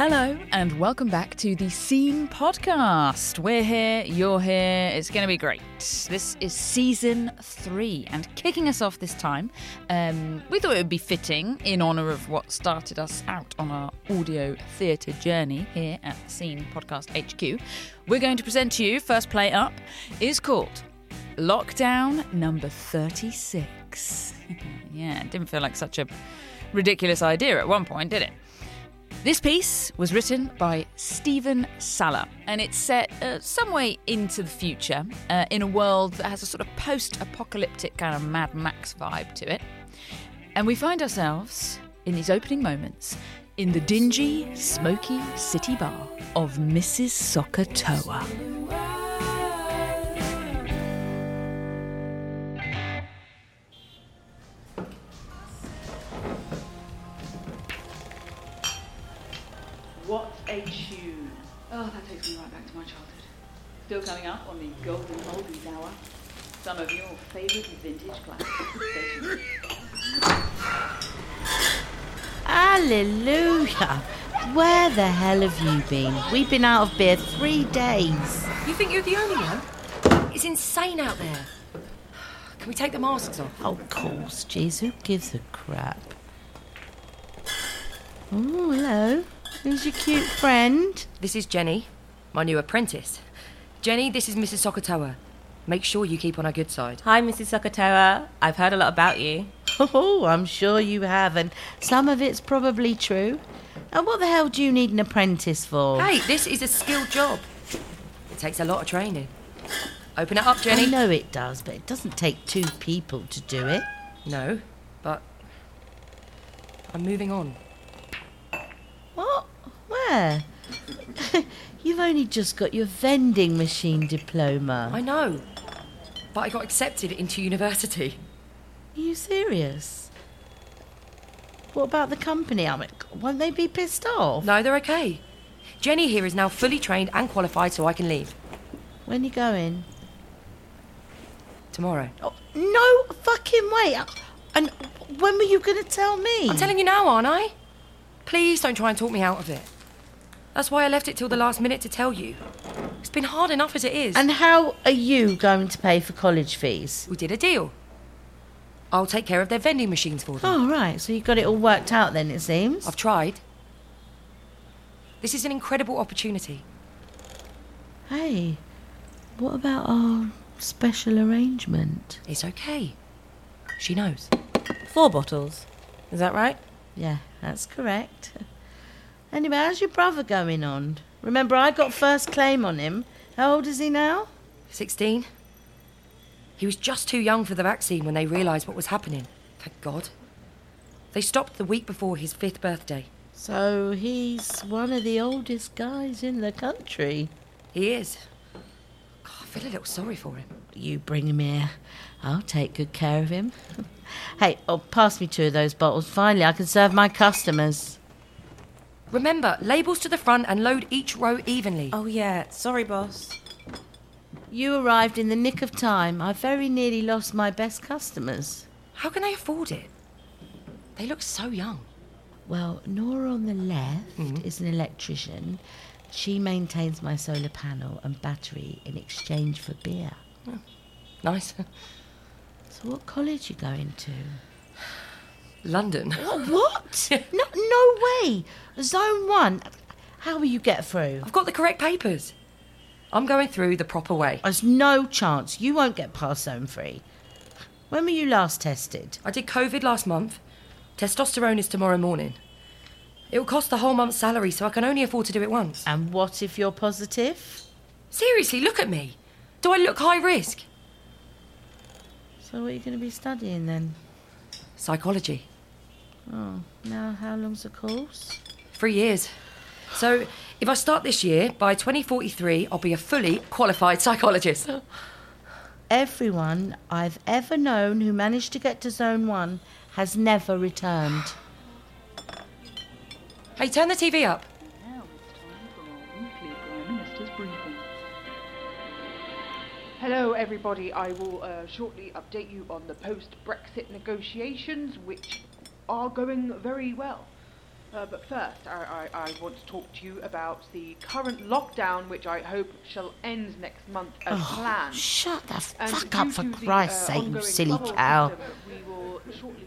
Hello, and welcome back to the Scene Podcast. We're here, you're here, it's going to be great. This is season three, and kicking us off this time, um, we thought it would be fitting in honour of what started us out on our audio theatre journey here at Scene Podcast HQ. We're going to present to you, first play up, is called Lockdown number 36. yeah, it didn't feel like such a ridiculous idea at one point, did it? This piece was written by Stephen Saleh, and it's set uh, some way into the future uh, in a world that has a sort of post apocalyptic kind of Mad Max vibe to it. And we find ourselves, in these opening moments, in the dingy, smoky city bar of Mrs. Sohcahtoa. What a tune. Oh, that takes me right back to my childhood. Still coming up on the Golden Oldies Hour. Some of your favourite vintage classics. Hallelujah! Where the hell have you been? We've been out of beer three days. You think you're the only one? It's insane out there. Can we take the masks off? Of course, jeez, who gives a crap? Oh, hello. Who's your cute friend? This is Jenny, my new apprentice. Jenny, this is Mrs. Sohcahtoa. Make sure you keep on our good side. Hi, Mrs. Sohcahtoa. I've heard a lot about you. Oh, I'm sure you have, and some of it's probably true. And what the hell do you need an apprentice for? Hey, this is a skilled job. It takes a lot of training. Open it up, Jenny. I know it does, but it doesn't take two people to do it. No, but I'm moving on. Where? You've only just got your vending machine diploma. I know, but I got accepted into university. Are you serious? What about the company? Mean, won't they be pissed off? No, they're okay. Jenny here is now fully trained and qualified, so I can leave When are you going? tomorrow. Oh, no fucking way. And when were you going to tell me? I'm telling you now, aren't I? Please don't try and talk me out of it. That's why I left it till the last minute to tell you. It's been hard enough as it is. And how are you going to pay for college fees? we did a deal. I'll take care of their vending machines for them. Oh, right. So you got it all worked out then, it seems. I've tried. This is an incredible opportunity. Hey, what about our special arrangement? It's okay. She knows. Four bottles. Is that right? Yeah, that's correct. Anyway, how's your brother going on? Remember, I got first claim on him. How old is he now? 16. He was just too young for the vaccine when they realised what was happening. Thank God. They stopped the week before his fifth birthday. So he's one of the oldest guys in the country. He is. God, I feel a little sorry for him. You bring him here. I'll take good care of him. hey, oh, pass me two of those bottles. Finally, I can serve my customers. Remember, labels to the front and load each row evenly. Oh, yeah. Sorry, boss. You arrived in the nick of time. I very nearly lost my best customers. How can they afford it? They look so young. Well, Nora on the left mm-hmm. is an electrician. She maintains my solar panel and battery in exchange for beer. Oh, nice. So, what college you going to? London. What? no, no way. Zone one. How will you get through? I've got the correct papers. I'm going through the proper way. There's no chance you won't get past zone three. When were you last tested? I did COVID last month. Testosterone is tomorrow morning. It will cost the whole month's salary, so I can only afford to do it once. And what if you're positive? Seriously, look at me. Do I look high risk? So, what are you going to be studying then? Psychology. Oh, now how long's the course? Three years. So, if I start this year, by 2043, I'll be a fully qualified psychologist. Everyone I've ever known who managed to get to zone one has never returned. Hey, turn the TV up. Now it's time for our weekly Prime Minister's briefing. Hello, everybody. I will uh, shortly update you on the post Brexit negotiations, which are going very well. Uh, but first, I, I, I want to talk to you about the current lockdown, which I hope shall end next month as planned. Shut the And fuck up for Christ's uh, sake, you silly cow. system, we will shortly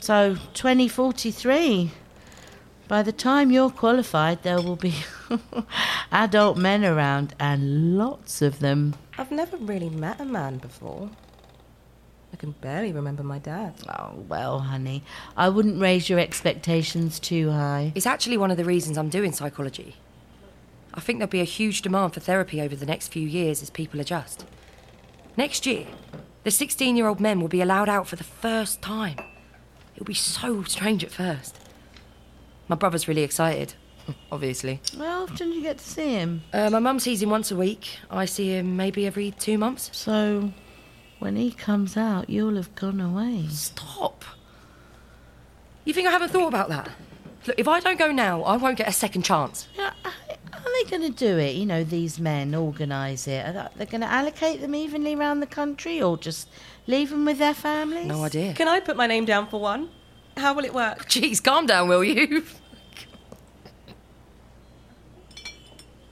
So, 2043. By the time you're qualified, there will be adult men around and lots of them. I've never really met a man before. I can barely remember my dad. Oh, well, honey, I wouldn't raise your expectations too high. It's actually one of the reasons I'm doing psychology. I think there'll be a huge demand for therapy over the next few years as people adjust. Next year, the 16 year old men will be allowed out for the first time. It'll be so strange at first. My brother's really excited, obviously. Well how often do you get to see him? Uh, my mum sees him once a week. I see him maybe every two months. So, when he comes out, you'll have gone away. Stop! You think I haven't thought about that? Look, if I don't go now, I won't get a second chance. Yeah, Are they going to do it? You know, these men organise it. Are they going to allocate them evenly around the country or just leave them with their families? No idea. Can I put my name down for one? How will it work? Jeez, calm down, will you?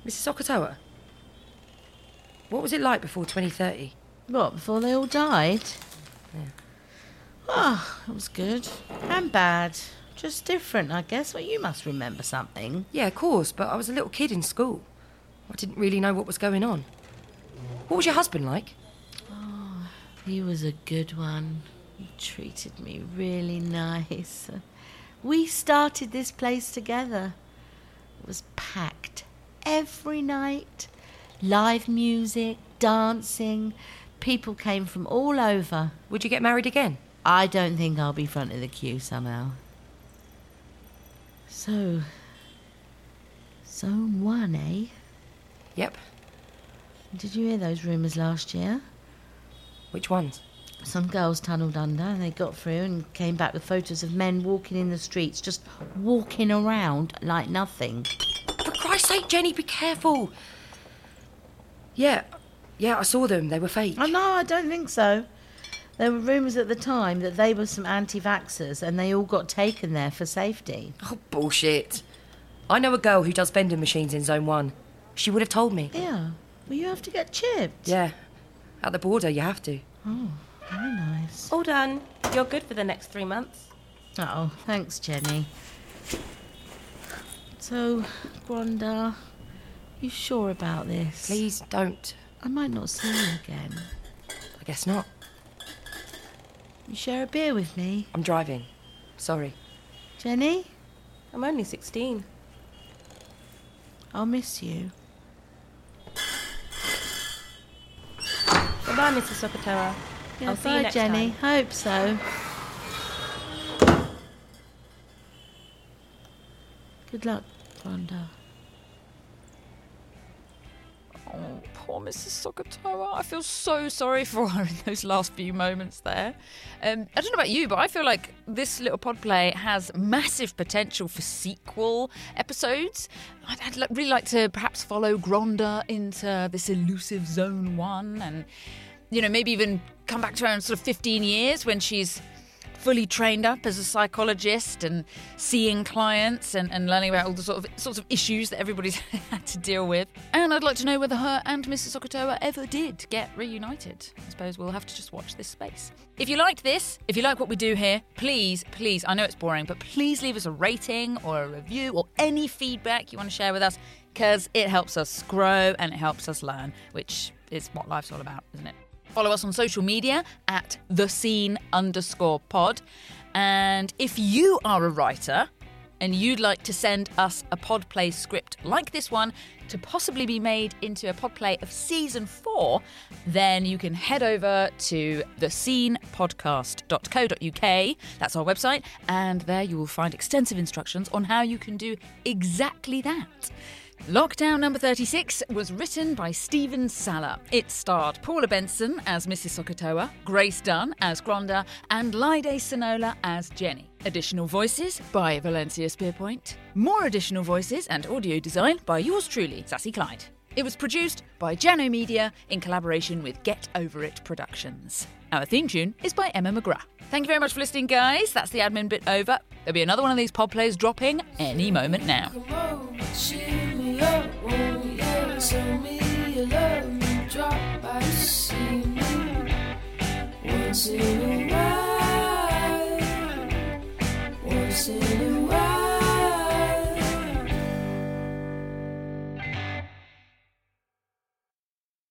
Mrs. Sohcahtoa, what was it like before 2030? What, before they all died? Yeah. Ah, oh, it was good. And bad. Just different, I guess. Well, you must remember something. Yeah, of course, but I was a little kid in school. I didn't really know what was going on. What was your husband like? Ah, he was a good one. He treated me really nice. We started this place together. It was packed every night. Live music, dancing. People came from all over. Would you get married again? I don't think I'll be front of the queue somehow. So, Zone 1, eh? Yep. Did you hear those rumours last year? Which ones? Some girls tunnelled under and they got through and came back with photos of men walking in the streets, just walking around like nothing. For Christ's sake, Jenny, be careful. Yeah, yeah, I saw them. They were fake. Oh, no, I don't think so. There were rumours at the time that they were some anti vaxxers and they all got taken there for safety. Oh, bullshit. I know a girl who does vending machines in Zone 1. She would have told me. Yeah. Well, you have to get chipped. Yeah. At the border, you have to. Oh, very nice. All done. You're good for the next three months. Oh, thanks, Jenny. So, Gronda, you sure about this? Please don't. I might not see you again. I guess not. You share a beer with me, I'm driving. Sorry. Jenny? I'm only 16. I'll miss you. Goodbye, Mrs. Sohcahtoa. Yeah, I'll see you next Jenny. time. Hope so. Good luck, Gronda. Mrs. Sohcahtoa. I feel so sorry for her in those last few moments there. Um, I don't know about you, but I feel like this little pod play has massive potential for sequel episodes. I'd, I'd li- really like to perhaps follow Gronda into this elusive Zone 1 and, you know, maybe even come back to her in sort of 15 years when she's fully trained up as a psychologist and seeing clients and, and learning about all the sort of sorts of issues that everybody's had to deal with. And I'd like to know whether her and Mrs. Sohcahtoa ever did get reunited. I suppose we'll have to just watch this space. If you liked this, if you like what we do here, please, please, I know it's boring, but please leave us a rating or a review or any feedback you want to share with us because it helps us grow and it helps us learn, which is what life's all about, isn't it? Follow us on social media at the scene underscore pod. And if you are a writer and you'd like to send us a podplay script like this one to possibly be made into a podplay of season four, then you can head over to the thescenepodcast.co.uk. That's our website, and there you will find extensive instructions on how you can do exactly that. Lockdown number 36 was written by Stephen Saleh. It starred Paula Benson as Mrs. Sohcahtoa, Grace Dunne as Gronda, and Laide Sonola as Jenny. Additional voices by Velenzia Spearpoint. More additional voices and audio design by yours truly, Sassy Clyde. It was produced by Janno Media in collaboration with Get Over It Productions. Our theme tune is by Emma McGrath. Thank you very much for listening, guys. That's the admin bit over. There'll be another one of these pod plays dropping any moment now.